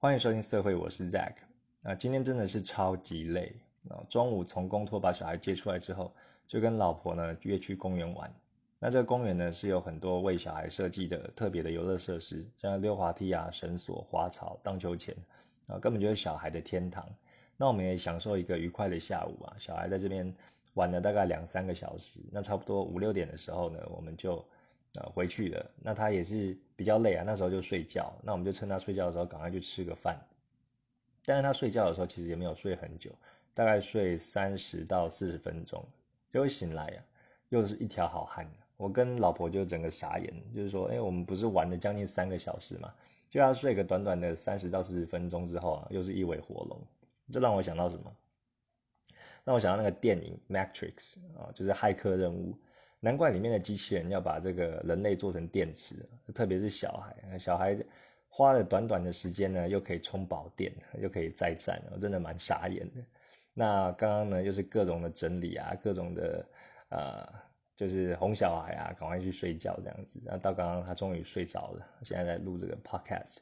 欢迎收听社会，我是 Zack。啊，今天真的是超级累啊！中午从公托把小孩接出来之后，就跟老婆呢约去公园玩。那这个公园呢是有很多为小孩设计的特别的游乐设施，像溜滑梯啊、绳索、滑草、荡秋千啊，根本就是小孩的天堂。那我们也享受一个愉快的下午啊，小孩在这边玩了大概两三个小时。那差不多五六点的时候呢，我们就呃回去了。那他也是比较累啊，那时候就睡觉。那我们就趁他睡觉的时候赶快去吃个饭。但是他睡觉的时候其实也没有睡很久，大概睡三十到四十分钟，就会醒来呀，又是一条好汉。我跟老婆就整个傻眼，就是说，哎，我们不是玩了将近三个小时嘛，就要睡个短短的三十到四十分钟之后啊，又是一尾活龙。这让我想到什么？让我想到那个电影《Matrix》啊，就是骇客任务。难怪里面的机器人要把这个人类做成电池，特别是小孩，小孩花了短短的时间呢，又可以充饱电，又可以再战，真的蛮傻眼的。那刚刚呢，又是各种的整理啊，各种的呃。就是哄小孩啊，赶快去睡觉这样子。然后到刚刚他终于睡着了，现在在录这个 podcast。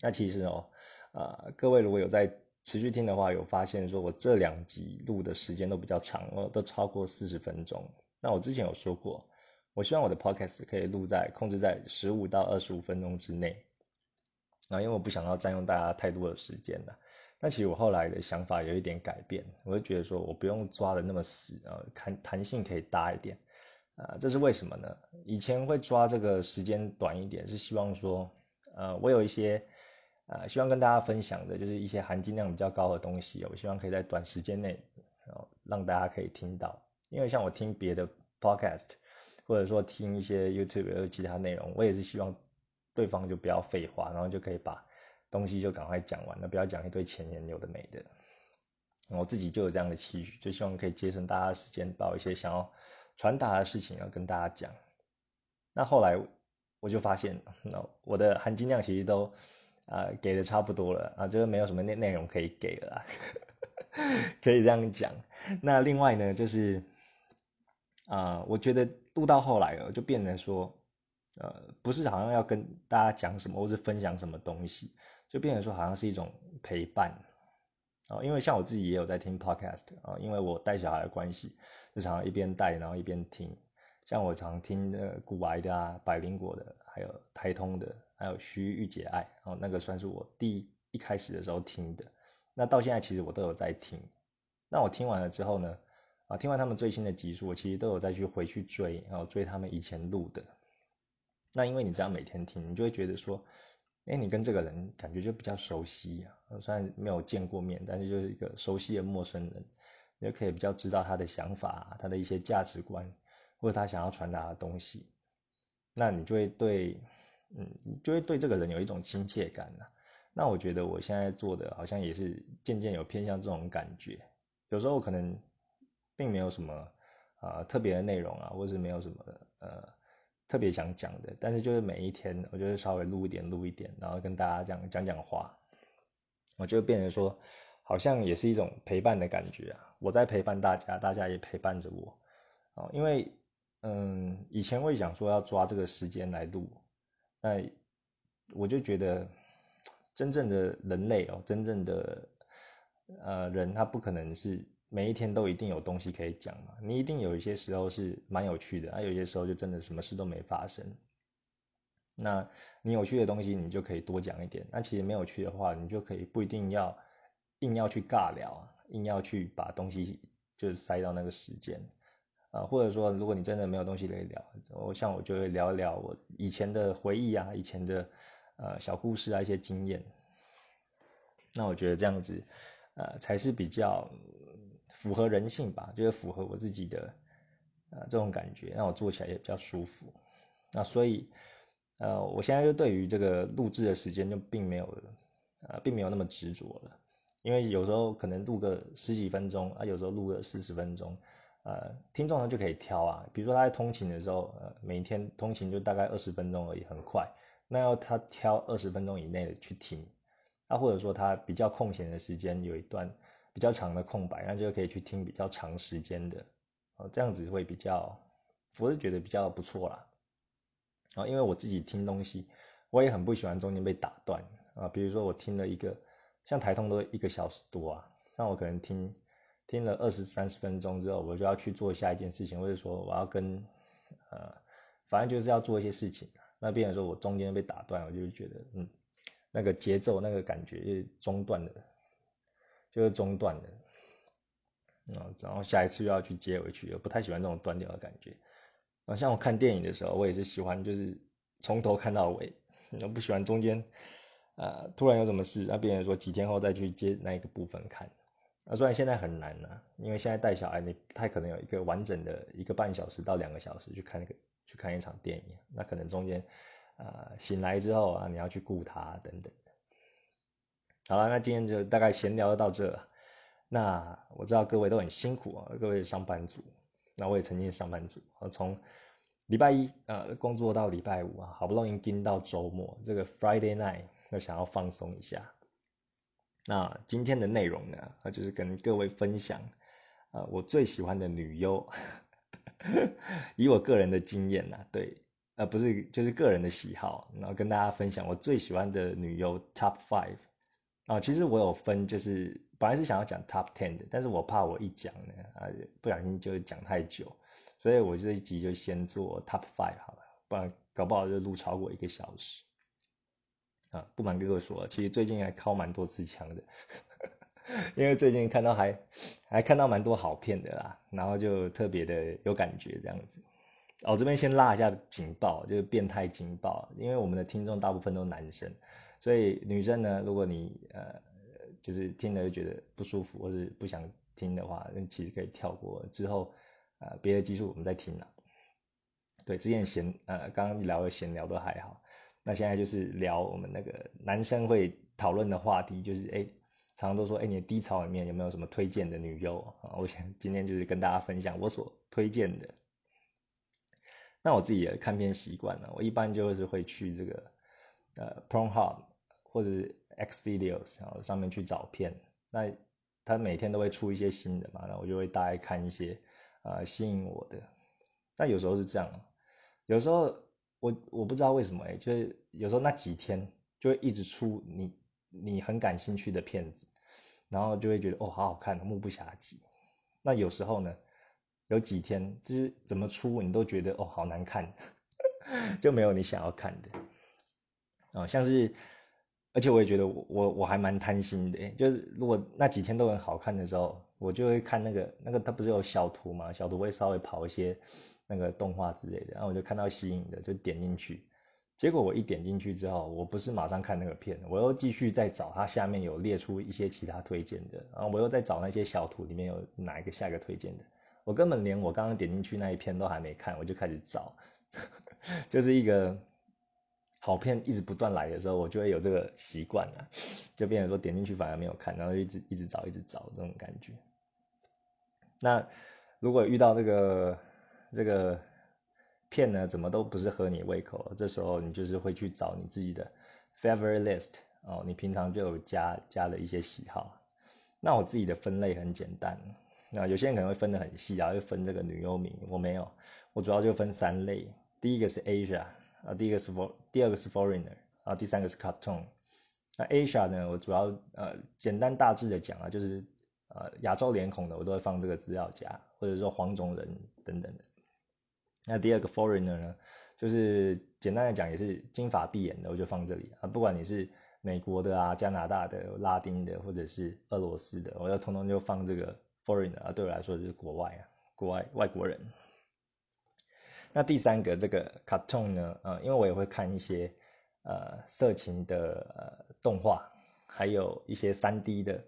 那其实哦，呃，各位如果有在持续听的话，有发现说我这两集录的时间都比较长哦，都超过四十分钟。那我之前有说过，我希望我的 podcast 可以录在控制在十五到二十五分钟之内。啊，因为我不想要占用大家太多的时间了。那其实我后来的想法有一点改变，我就觉得说我不用抓的那么死啊，弹弹性可以大一点啊，这是为什么呢？以前会抓这个时间短一点，是希望说，呃，我有一些呃希望跟大家分享的，就是一些含金量比较高的东西，我希望可以在短时间内，然后让大家可以听到。因为像我听别的 podcast，或者说听一些 YouTube 或其他内容，我也是希望对方就不要废话，然后就可以把。东西就赶快讲完了，不要讲一堆前言有的没的。我自己就有这样的期许，就希望可以节省大家的时间，把一些想要传达的事情要跟大家讲。那后来我就发现，那我的含金量其实都啊给的差不多了啊，就是没有什么内内容可以给了，可以这样讲。那另外呢，就是啊，我觉得录到后来哦，就变成说，呃，不是好像要跟大家讲什么，或是分享什么东西。就变成说好像是一种陪伴啊，因为像我自己也有在听 podcast 啊，因为我带小孩的关系，就常常一边带然后一边听。像我常听呃古白的啊、百灵果的，还有台通的，还有徐玉姐爱，然后那个算是我第一开始的时候听的。那到现在其实我都有在听。那我听完了之后呢，啊，听完他们最新的集数，我其实都有再去回去追，然后追他们以前录的。那因为你只要每天听，你就会觉得说。哎，你跟这个人感觉就比较熟悉啊，虽然没有见过面，但是就是一个熟悉的陌生人，也可以比较知道他的想法，他的一些价值观，或者他想要传达的东西，那你就会对，嗯，就会对这个人有一种亲切感。那我觉得我现在做的好像也是渐渐有偏向这种感觉，有时候可能并没有什么啊特别的内容啊，或是没有什么呃。特别想讲的，但是就是每一天，我就是稍微录一点，录一点，然后跟大家这样讲讲话，我就变成说，好像也是一种陪伴的感觉啊。我在陪伴大家，大家也陪伴着我哦。因为，嗯，以前会想说要抓这个时间来录，那我就觉得，真正的人类哦，真正的呃人，他不可能是。每一天都一定有东西可以讲嘛？你一定有一些时候是蛮有趣的，啊，有些时候就真的什么事都没发生。那你有趣的东西，你就可以多讲一点；那其实没有趣的话，你就可以不一定要硬要去尬聊，硬要去把东西就是塞到那个时间啊。或者说，如果你真的没有东西可以聊，我像我就会聊一聊我以前的回忆啊，以前的呃小故事啊，一些经验。那我觉得这样子呃才是比较。符合人性吧，就是符合我自己的，呃，这种感觉，让我做起来也比较舒服。那所以，呃，我现在就对于这个录制的时间就并没有，呃，并没有那么执着了。因为有时候可能录个十几分钟啊，有时候录个四十分钟，呃，听众呢就可以挑啊。比如说他在通勤的时候，呃，每天通勤就大概二十分钟而已，很快。那要他挑二十分钟以内的去听，啊，或者说他比较空闲的时间有一段。比较长的空白，那就可以去听比较长时间的，哦，这样子会比较，我是觉得比较不错啦。啊，因为我自己听东西，我也很不喜欢中间被打断，啊，比如说我听了一个，像台通都一个小时多啊，那我可能听听了二十三十分钟之后，我就要去做下一件事情，或者说我要跟呃，反正就是要做一些事情。那变成说我中间被打断，我就觉得嗯，那个节奏那个感觉就中断的，就是中断的。然后下一次又要去接回去，我不太喜欢这种断掉的感觉。啊，像我看电影的时候，我也是喜欢就是从头看到尾，我不喜欢中间，呃，突然有什么事，那别人说几天后再去接那一个部分看。啊，虽然现在很难呢，因为现在带小孩，你不太可能有一个完整的一个半小时到两个小时去看那个去看一场电影，那可能中间，呃，醒来之后啊，你要去顾他等等好了，那今天就大概闲聊到这。那我知道各位都很辛苦啊，各位上班族。那我也曾经是上班族，我从礼拜一呃工作到礼拜五啊，好不容易盯到周末，这个 Friday night 又想要放松一下。那今天的内容呢，那就是跟各位分享啊我最喜欢的女优，以我个人的经验呐，对，呃不是就是个人的喜好，然后跟大家分享我最喜欢的女优 Top Five 啊，其实我有分就是。本来是想要讲 top ten 的，但是我怕我一讲呢，啊，不小心就讲太久，所以我这一集就先做 top five 好了，不然搞不好就录超过一个小时。啊，不瞒各位说，其实最近还敲蛮多次枪的，因为最近看到还还看到蛮多好片的啦，然后就特别的有感觉这样子。哦，这边先拉一下警报，就是变态警报，因为我们的听众大部分都男生，所以女生呢，如果你呃。就是听了就觉得不舒服，或是不想听的话，那其实可以跳过。之后，呃，别的技术我们再听了。对，之前闲呃刚刚聊的闲聊都还好，那现在就是聊我们那个男生会讨论的话题，就是哎，常常都说哎，你的低潮里面有没有什么推荐的女优啊？我想今天就是跟大家分享我所推荐的。那我自己也看片习惯了，我一般就是会去这个呃 Pornhub 或者。X videos，然后上面去找片，那他每天都会出一些新的嘛，那我就会大概看一些，呃，吸引我的。但有时候是这样，有时候我我不知道为什么哎，就是有时候那几天就会一直出你你很感兴趣的片子，然后就会觉得哦好好看，目不暇接。那有时候呢，有几天就是怎么出你都觉得哦好难看，就没有你想要看的，啊，像是。而且我也觉得我我我还蛮贪心的，就是如果那几天都很好看的时候，我就会看那个那个它不是有小图嘛，小图会稍微跑一些那个动画之类的，然后我就看到吸引的就点进去，结果我一点进去之后，我不是马上看那个片，我又继续再找它下面有列出一些其他推荐的，然后我又在找那些小图里面有哪一个下一个推荐的，我根本连我刚刚点进去那一片都还没看，我就开始找，就是一个。好片一直不断来的时候，我就会有这个习惯了，就变成说点进去反而没有看，然后一直一直找一直找这种感觉。那如果遇到这个这个片呢，怎么都不是合你胃口，这时候你就是会去找你自己的 favorite list 哦，你平常就有加加了一些喜好。那我自己的分类很简单，那有些人可能会分得很细啊，会分这个女优名，我没有，我主要就分三类，第一个是 Asia。啊，第一个是 for，第二个是 foreigner，啊，第三个是 cartoon。那 Asia 呢，我主要呃简单大致的讲啊，就是呃亚洲脸孔的，我都会放这个资料夹，或者说黄种人等等的。那第二个 foreigner 呢，就是简单的讲也是金发碧眼的，我就放这里啊，不管你是美国的啊、加拿大的、拉丁的，或者是俄罗斯的，我要通通就放这个 foreigner 啊，对我来说就是国外啊，国外外国人。那第三个这个 cartoon 呢，呃，因为我也会看一些呃色情的呃动画，还有一些三 D 的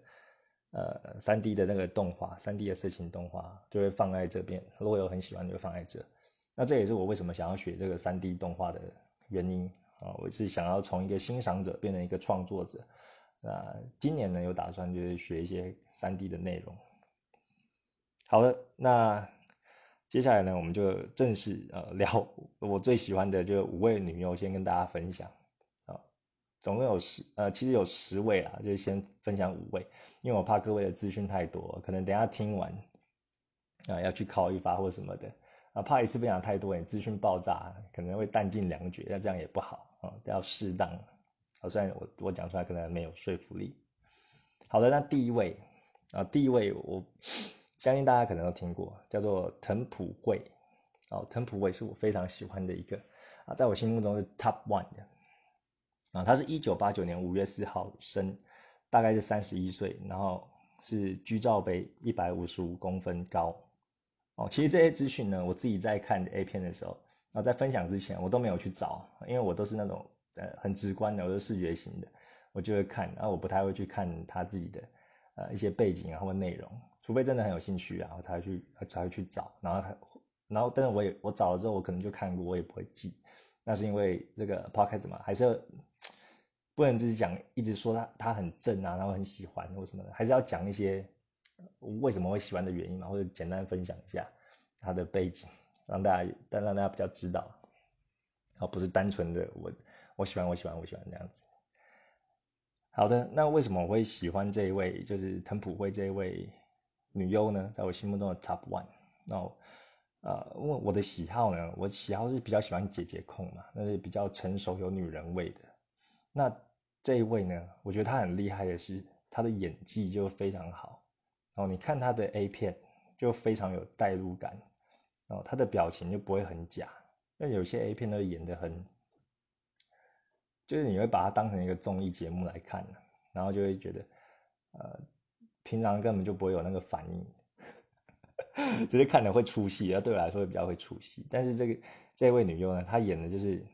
呃三 D 的那个动画，三 D 的色情动画就会放在这边。如果有很喜欢，就放在这。那这也是我为什么想要学这个三 D 动画的原因啊，我是想要从一个欣赏者变成一个创作者。那今年呢，有打算就是学一些三 D 的内容。好的，那。接下来呢，我们就正式呃聊我最喜欢的就五位女优，先跟大家分享啊，总共有十呃，其实有十位啊，就先分享五位，因为我怕各位的资讯太多，可能等下听完啊要去考一发或什么的啊，怕一次分享太多，你资讯爆炸，可能会弹尽粮绝，那这样也不好啊，要适当。啊，虽然我我讲出来可能没有说服力。好的，那第一位啊，第一位我相信大家可能都听过，叫做藤浦惠。哦，藤浦惠是我非常喜欢的一个啊，在我心目中是 top one 的。啊，他是一九八九年五月四号生，大概是三十一岁，然后是居罩杯，一百五十五公分高。哦，其实这些资讯呢，我自己在看 A 片的时候，啊，在分享之前我都没有去找，因为我都是那种呃很直观的，我是视觉型的，我就会看，然后我不太会去看他自己的呃一些背景啊或内容，除非真的很有兴趣啊，我才会去才会去找，然后他，然后但是我也我找了之后，我可能就看过，我也不会记，那是因为这个 podcast 嘛，还是要不能只是讲，一直说他他很正啊，然后很喜欢或什么的，还是要讲一些。为什么会喜欢的原因嘛，或者简单分享一下他的背景，让大家但让大家比较知道，而不是单纯的我我喜欢我喜欢我喜欢这样子。好的，那为什么我会喜欢这一位就是藤浦惠这一位女优呢？在我心目中的 top one。那呃，因为我的喜好呢，我喜好是比较喜欢姐姐控嘛，那是比较成熟有女人味的。那这一位呢，我觉得她很厉害的是她的演技就非常好。然后，你看她的 A 片就非常有代入感，然后她的表情就不会很假。那有些 A 片都演的很，就是你会把它当成一个综艺节目来看，然后就会觉得，呃，平常根本就不会有那个反应，只是看了会出戏，要对我来说会比较会出戏。但是这个这位女优呢，她演的就是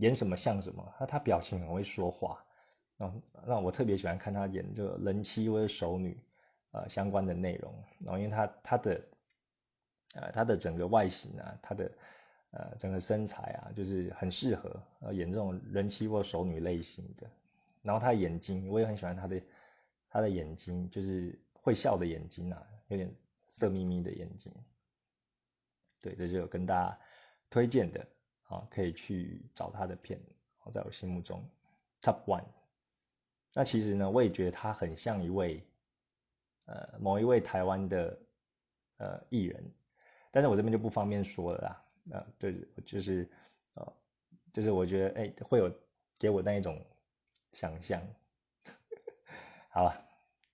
演什么像什么，她她表情很会说话，哦，那我特别喜欢看她演这个人妻或者熟女。呃，相关的内容，然后因为她她的，呃，她的整个外形啊，她的呃整个身材啊，就是很适合呃演这种人妻或熟女类型的。然后她眼睛，我也很喜欢她的他的眼睛，就是会笑的眼睛啊，有点色眯眯的眼睛。对，这就跟大家推荐的啊，可以去找他的片，在我心目中 top one。那其实呢，我也觉得他很像一位。呃，某一位台湾的呃艺人，但是我这边就不方便说了啦。呃，对，就是呃，就是我觉得哎，会有给我那一种想象。好了，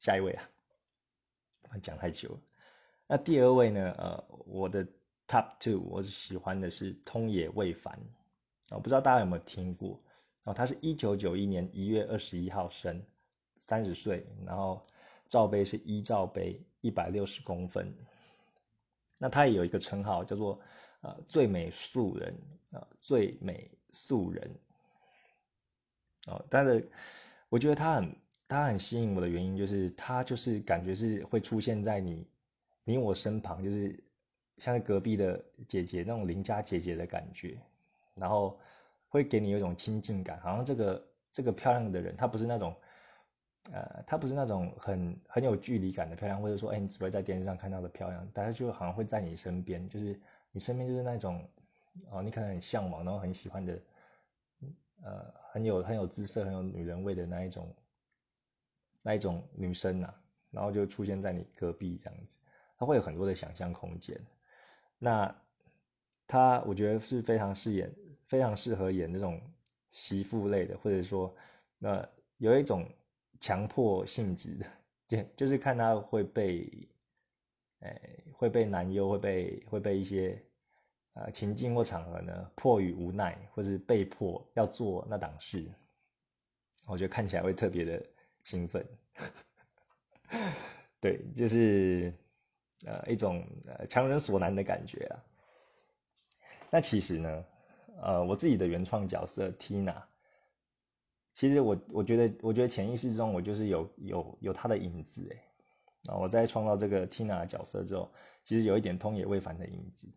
下一位啊，讲太久了。那第二位呢？呃，我的 top two，我喜欢的是通野未凡。我不知道大家有没有听过？哦，他是一九九一年一月二十一号生，三十岁，然后。罩杯是一罩杯，一百六十公分。那他也有一个称号，叫做呃最美素人啊，最美素人。哦，但是我觉得他很他很吸引我的原因，就是他就是感觉是会出现在你你我身旁，就是像隔壁的姐姐那种邻家姐姐的感觉，然后会给你有一种亲近感，好像这个这个漂亮的人，她不是那种。呃，她不是那种很很有距离感的漂亮，或者说，哎，你只会在电视上看到的漂亮，但是就好像会在你身边，就是你身边就是那种，哦，你可能很向往，然后很喜欢的，呃，很有很有姿色、很有女人味的那一种，那一种女生呐，然后就出现在你隔壁这样子，她会有很多的想象空间。那她，我觉得是非常适演，非常适合演那种媳妇类的，或者说，那有一种。强迫性质的，就就是看他会被，哎，会被男优会被会被一些呃情境或场合呢迫于无奈，或是被迫要做那档事，我觉得看起来会特别的兴奋。对，就是呃一种呃强人所难的感觉啊。那其实呢，呃，我自己的原创角色 Tina。其实我我觉得，我觉得潜意识中我就是有有有他的影子哎，啊，我在创造这个 Tina 的角色之后，其实有一点通野未凡的影子。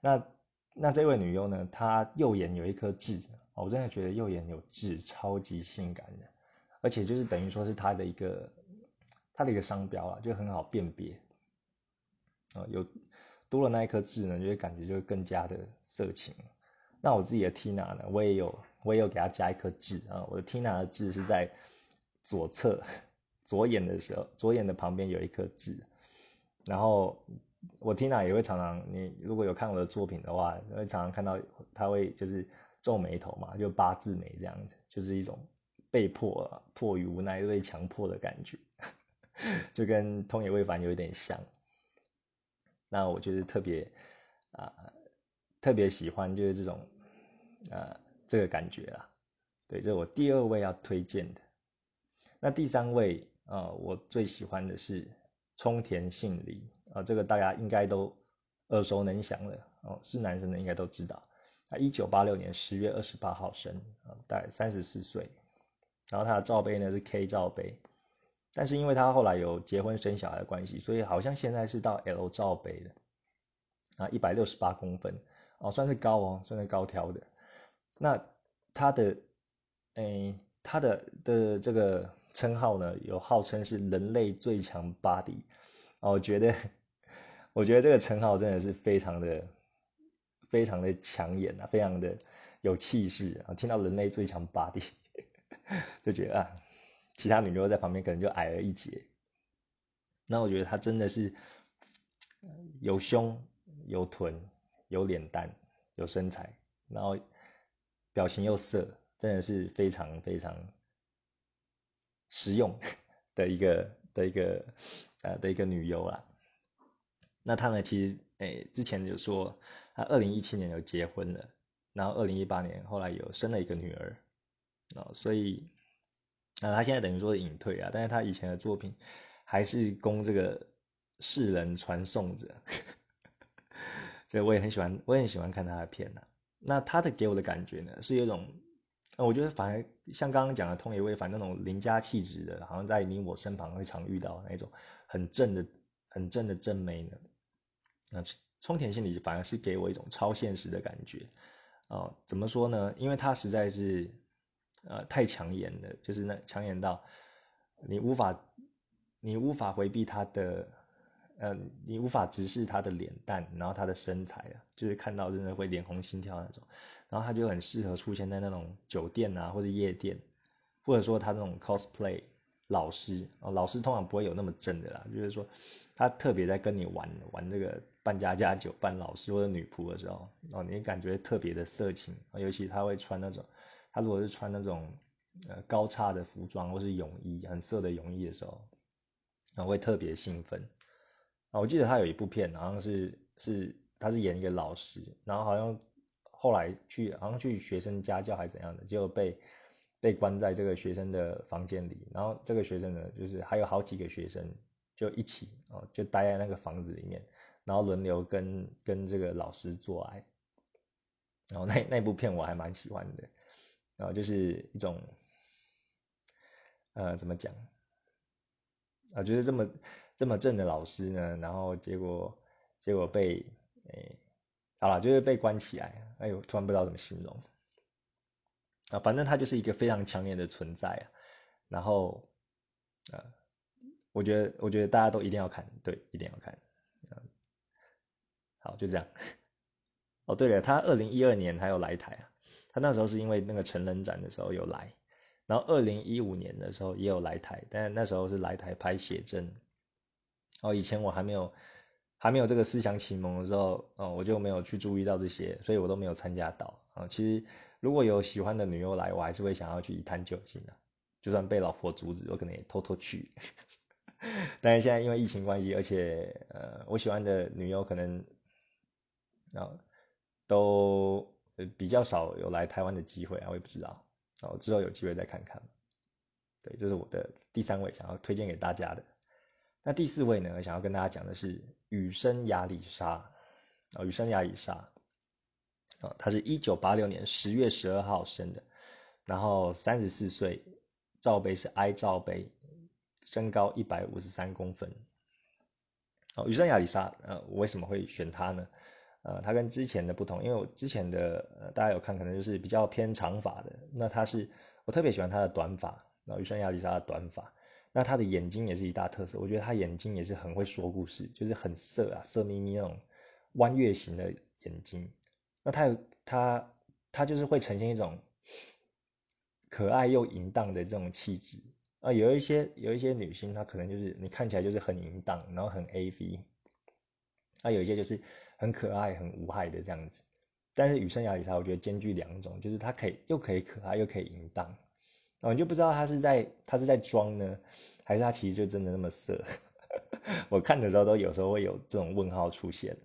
那那这位女优呢，她右眼有一颗痣，我真的觉得右眼有痣超级性感的，而且就是等于说是她的一个她的一个商标啊，就很好辨别。啊，有多了那一颗痣呢，就会感觉就会更加的色情。那我自己的 Tina 呢，我也有。我也有给他加一颗痣啊，我的 Tina 的痣是在左侧左眼的时候，左眼的旁边有一颗痣。然后我 Tina 也会常常，你如果有看我的作品的话，会常常看到他会就是皱眉头嘛，就八字眉这样子，就是一种被迫、迫于无奈、被强迫的感觉，就跟通野未凡有一点像。那我就是特别啊，特别喜欢就是这种啊这个感觉啦。对，这是我第二位要推荐的。那第三位啊，我最喜欢的是冲田杏梨啊，这个大家应该都耳熟能详了哦，是男生的应该都知道。他一九八六年十月二十八号生啊，大概三十四岁。然后他的罩杯呢是 K 罩杯，但是因为他后来有结婚生小孩的关系，所以好像现在是到 L 罩杯的啊，一百六十八公分哦，算是高哦，算是高挑的。那他的诶，他的的这个称号呢，有号称是人类最强 body 哦，我觉得我觉得这个称号真的是非常的。非常的抢眼啊，非常的有气势啊！听到人类最强 body，就觉得啊，其他女优在旁边可能就矮了一截。那我觉得她真的是有胸、有臀、有脸蛋、有身材，然后表情又色，真的是非常非常实用的一个的一个呃的一个女优啦。那她呢，其实诶之前有说。他二零一七年有结婚了，然后二零一八年后来有生了一个女儿，哦，所以，那他现在等于说隐退啊，但是他以前的作品还是供这个世人传颂着，所以我也很喜欢，我也很喜欢看他的片呐。那他的给我的感觉呢，是有一种，我觉得反而像刚刚讲的通野威凡那种邻家气质的，好像在你我身旁会常遇到那种很正的、很正的正妹呢，那。冲田心里反而是给我一种超现实的感觉，哦，怎么说呢？因为他实在是，呃，太抢眼了，就是那抢眼到你无法，你无法回避他的，呃，你无法直视他的脸蛋，然后他的身材啊，就是看到真的会脸红心跳那种。然后他就很适合出现在那种酒店啊，或者夜店，或者说他那种 cosplay 老师哦，老师通常不会有那么正的啦，就是说他特别在跟你玩玩这个。扮家家酒、扮老师或者女仆的时候，哦，你感觉特别的色情，尤其他会穿那种，他如果是穿那种呃高叉的服装或是泳衣，很色的泳衣的时候，然后，会特别兴奋啊。我记得他有一部片，好像是是他是演一个老师，然后好像后来去好像去学生家教还是怎样的，结果被被关在这个学生的房间里，然后这个学生呢，就是还有好几个学生就一起哦，就待在那个房子里面。然后轮流跟跟这个老师做爱，然后那那部片我还蛮喜欢的，然后就是一种，呃，怎么讲？啊，就是这么这么正的老师呢，然后结果结果被诶，好了，就是被关起来。哎呦，突然不知道怎么形容啊，反正他就是一个非常强烈的存在啊。然后，呃，我觉得我觉得大家都一定要看，对，一定要看。好，就这样。哦，对了，他二零一二年还有来台啊。他那时候是因为那个成人展的时候有来，然后二零一五年的时候也有来台，但那时候是来台拍写真。哦，以前我还没有还没有这个思想启蒙的时候，哦，我就没有去注意到这些，所以我都没有参加到。啊，其实如果有喜欢的女优来，我还是会想要去一探究竟的，就算被老婆阻止，我可能也偷偷去。但是现在因为疫情关系，而且呃，我喜欢的女优可能。啊都比较少有来台湾的机会啊，我也不知道，然后之后有机会再看看。对，这是我的第三位想要推荐给大家的。那第四位呢，想要跟大家讲的是羽生亚里沙啊，羽生亚里沙啊，他是一九八六年十月十二号生的，然后三十四岁，罩杯是 I 罩杯，身高一百五十三公分。哦，羽生亚里沙，呃，我为什么会选他呢？呃，他跟之前的不同，因为我之前的呃，大家有看，可能就是比较偏长发的。那他是我特别喜欢他的短发，然后羽生亚丽莎的短发。那他的眼睛也是一大特色，我觉得他眼睛也是很会说故事，就是很色啊，色眯眯那种弯月形的眼睛。那他有他他就是会呈现一种可爱又淫荡的这种气质啊。有一些有一些女星，她可能就是你看起来就是很淫荡，然后很 A V。那有一些就是。很可爱、很无害的这样子，但是雨生雅里沙，我觉得兼具两种，就是它可以又可以可爱又可以淫荡，哦，你就不知道他是在他是在装呢，还是他其实就真的那么色。我看的时候都有时候会有这种问号出现。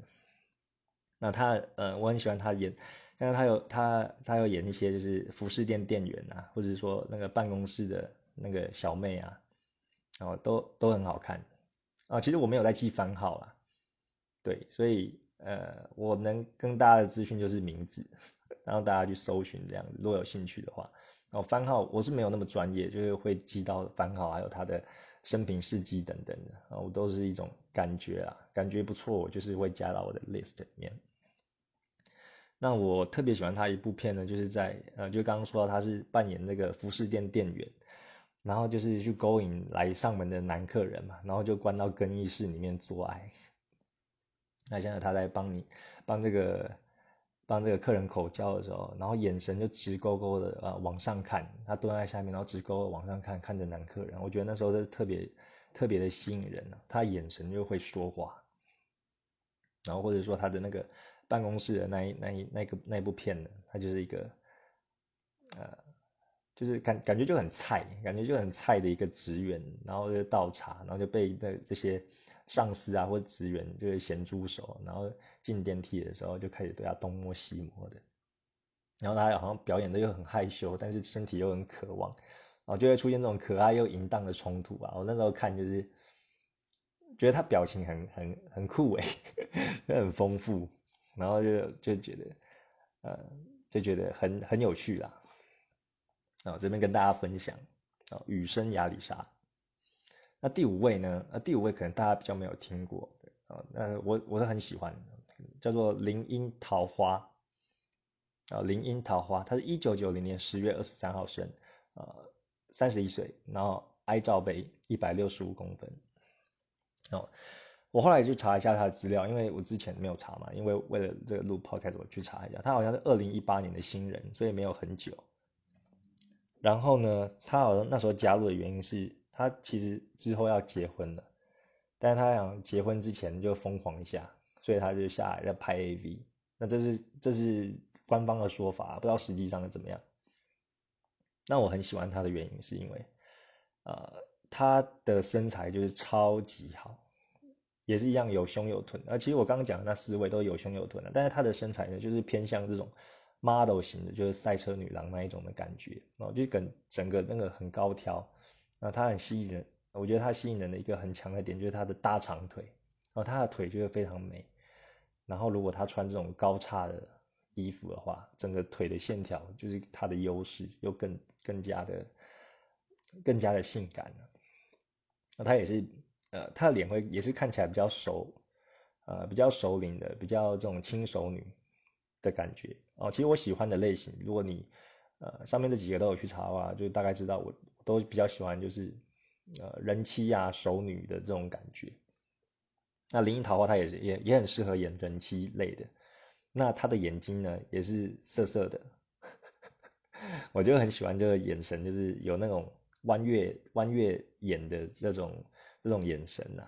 那他呃，我很喜欢他演，但是他有他他有演一些就是服饰店店员啊，或者说那个办公室的那个小妹啊，然后都都很好看啊。其实我没有在记番号啦，对，所以呃，我能跟大家的资讯就是名字，然后大家去搜寻这样子，如果有兴趣的话。然后番号我是没有那么专业，就是会记到番号，还有他的生平事迹等等的啊，我都是一种感觉啊，感觉不错，我就是会加到我的 list 里面。那我特别喜欢他一部片呢，就是在呃，就刚刚说到他是扮演那个服饰店店员，然后就是去勾引来上门的男客人嘛，然后就关到更衣室里面做爱。那现在他在帮你帮这个。帮这个客人口交的时候，然后眼神就直勾勾的啊往上看，他蹲在下面，然后直勾勾往上看，看着男客人，我觉得那时候是特别特别的吸引人啊，他眼神就会说话，然后或者说他的那个办公室的那一那一那个那部片呢，他就是一个呃，就是感感觉就很菜，感觉就很菜的一个职员，然后就倒茶，然后就被这这些。上司啊，或者职员就是咸猪手，然后进电梯的时候就开始对他东摸西摸的，然后他好像表演的又很害羞，但是身体又很渴望，然后就会出现这种可爱又淫荡的冲突啊！我那时候看就是觉得他表情很很很酷诶，很丰富，然后就就觉得呃就觉得很很有趣啦。啊，这边跟大家分享啊，雨生亚里莎。第五位呢？呃，第五位可能大家比较没有听过啊，那我我是很喜欢，叫做林荫桃花啊，林荫桃花，他是一九九零年十月二十三号生，呃，三十一岁，然后哀照杯一百六十五公分。哦，我后来就查一下他的资料，因为我之前没有查嘛，因为为了这个录 podcast 我去查一下，他好像是二零一八年的新人，所以没有很久。然后呢，他好像那时候加入的原因是。他其实之后要结婚了，但是他想结婚之前就疯狂一下，所以他就下来在拍 AV。那这是这是官方的说法，不知道实际上是怎么样。那我很喜欢他的原因是因为，呃，他的身材就是超级好，也是一样有胸有臀。而其实我刚刚讲的那四位都有胸有臀的，但是他的身材呢，就是偏向这种 model 型的，就是赛车女郎那一种的感觉，然后就跟整个那个很高挑。那他很吸引人，我觉得他吸引人的一个很强的点就是他的大长腿，然后他的腿就会非常美。然后如果他穿这种高叉的衣服的话，整个腿的线条就是他的优势，又更更加的更加的性感了。那他也是，呃，他的脸会也是看起来比较熟，呃，比较熟龄的，比较这种轻熟女的感觉哦。其实我喜欢的类型，如果你呃上面这几个都有去查的话，就大概知道我。都比较喜欢就是，呃，人妻呀、熟女的这种感觉。那林樱桃花她也是也也很适合演人妻类的。那她的眼睛呢也是涩涩的，我就很喜欢这个眼神，就是有那种弯月弯月眼的这种这种眼神呐。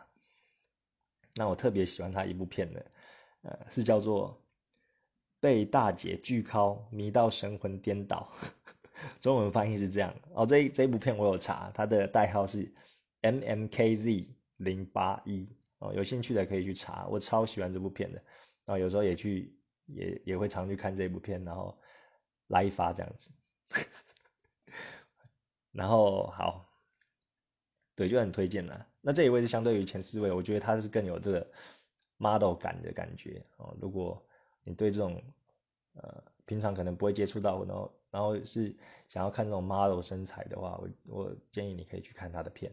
那我特别喜欢她一部片的，呃，是叫做《被大姐巨敲迷到神魂颠倒》。中文翻译是这样。哦，这这部片我有查，它的代号是 M M K Z 零八一。哦，有兴趣的可以去查，我超喜欢这部片的，然后有时候也去也也会常去看这部片，然后来一发这样子，然后好，对，就很推荐啦。那这一位是相对于前四位，我觉得他是更有这个 model 感的感觉。哦。如果你对这种呃平常可能不会接触到，然后然后是想要看这种 model 身材的话，我我建议你可以去看他的片。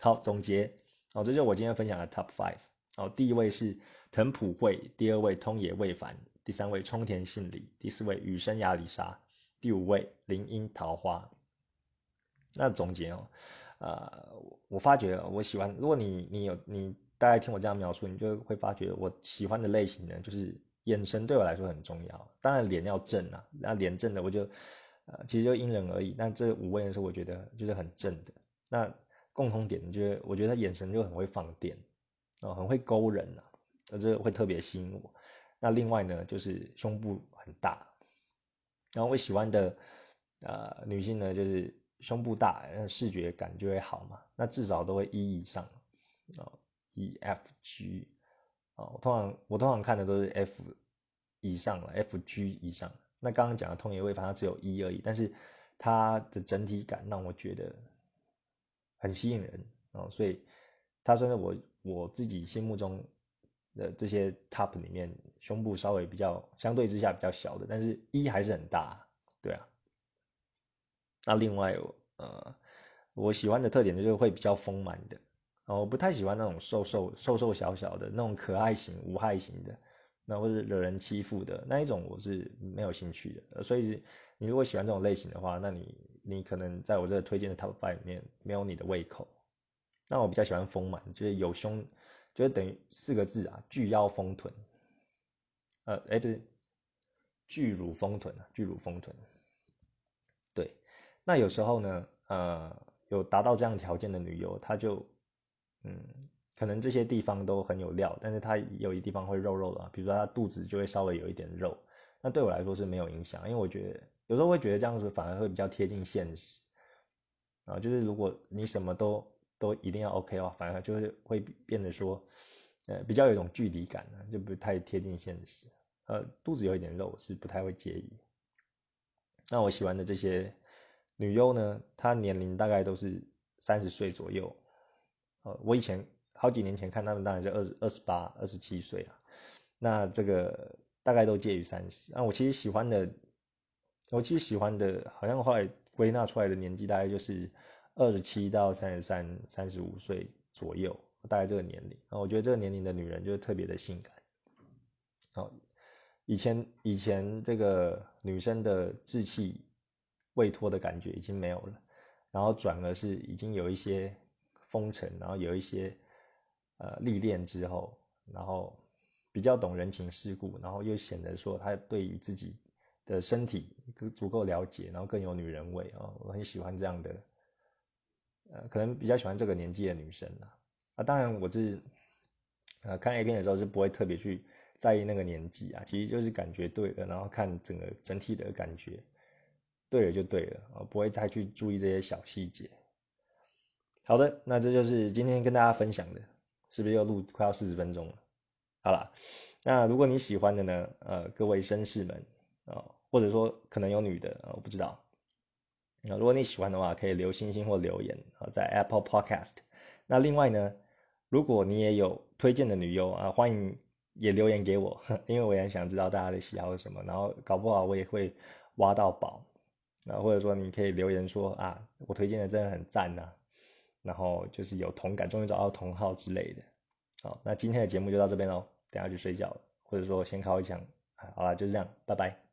好，总结哦，这就是我今天分享的 top five。哦，第一位是藤浦惠，第二位通野未凡，第三位冲田杏里，第四位羽生亚里沙，第五位林樱桃花。那总结哦，呃，我发觉我喜欢，如果你你有你大概听我这样描述，你就会发觉我喜欢的类型呢，就是。眼神对我来说很重要，当然脸要正啊，那脸正的我就，呃，其实就因人而异。但这五位人是我觉得就是很正的。那共同点，就是我觉得他眼神就很会放电，哦，很会勾人呐，那这会特别吸引我。那另外呢，就是胸部很大，然后我喜欢的，呃，女性呢就是胸部大，那视觉感就会好嘛。那至少都会一以上哦，E F G 哦，我通常我通常看的都是 F 以上了，F G 以上。那刚刚讲的通野味，反正只有一而已，但是它的整体感让我觉得很吸引人哦，所以它算是我我自己心目中的这些 top 里面胸部稍微比较相对之下比较小的，但是一还是很大，对啊。那另外，呃，我喜欢的特点就是会比较丰满的，啊，我不太喜欢那种瘦瘦瘦瘦小小的那种可爱型无害型的，那或者惹人欺负的那一种，我是没有兴趣的。所以你如果喜欢这种类型的话，那你你可能在我这推荐的 Top Five 里面没有你的胃口。那我比较喜欢丰满，就是有胸，就是等于四个字啊，巨腰丰臀，呃，哎不是，巨乳丰臀啊，巨乳丰臀。对那有时候呢，呃，有达到这样条件的女优，她就，嗯，可能这些地方都很有料，但是它有一地方会肉肉的，比如说它肚子就会稍微有一点肉，那对我来说是没有影响，因为我觉得有时候会觉得这样子反而会比较贴近现实，啊，就是如果你什么都都一定要 OK 的话，反而就是会变得说，呃，比较有一种距离感呢，就不太贴近现实，呃，肚子有一点肉是不太会介意。那我喜欢的这些。女优呢，她年龄大概都是三十岁左右，呃，我以前好几年前看他们，当然是二十二十八、二十七岁啊。那这个大概都介于三十。那我其实喜欢的，我其实喜欢的，好像后来归纳出来的年纪大概就是二十七到三十三、三十五岁左右，大概这个年龄。那我觉得这个年龄的女人就是特别的性感。好，以前以前这个女生的稚气。未脱的感觉已经没有了，然后转而是已经有一些风尘，然后有一些呃历练之后，然后比较懂人情世故，然后又显得说他对于自己的身体足够了解，然后更有女人味啊，我很喜欢这样的，呃，可能比较喜欢这个年纪的女生啊。啊，当然我是呃看 A 片的时候是不会特别去在意那个年纪啊，其实就是感觉对了，然后看整个整体的感觉。对了就对了啊，不会再去注意这些小细节。好的，那这就是今天跟大家分享的，是不是又录快要四十分钟了？好了，那如果你喜欢的呢，呃，各位绅士们啊，或者说可能有女的啊，我不知道。那如果你喜欢的话，可以留星星或留言啊，在 Apple Podcast。那另外呢，如果你也有推荐的女优啊，欢迎也留言给我，因为我也想知道大家的喜好是什么，然后搞不好我也会挖到宝。那或者说你可以留言说啊，我推荐的真的很赞呐，然后就是有同感，终于找到同号之类的。好，那今天的节目就到这边喽，等下去睡觉，或者说先靠一枪。好了，就是这样，拜拜。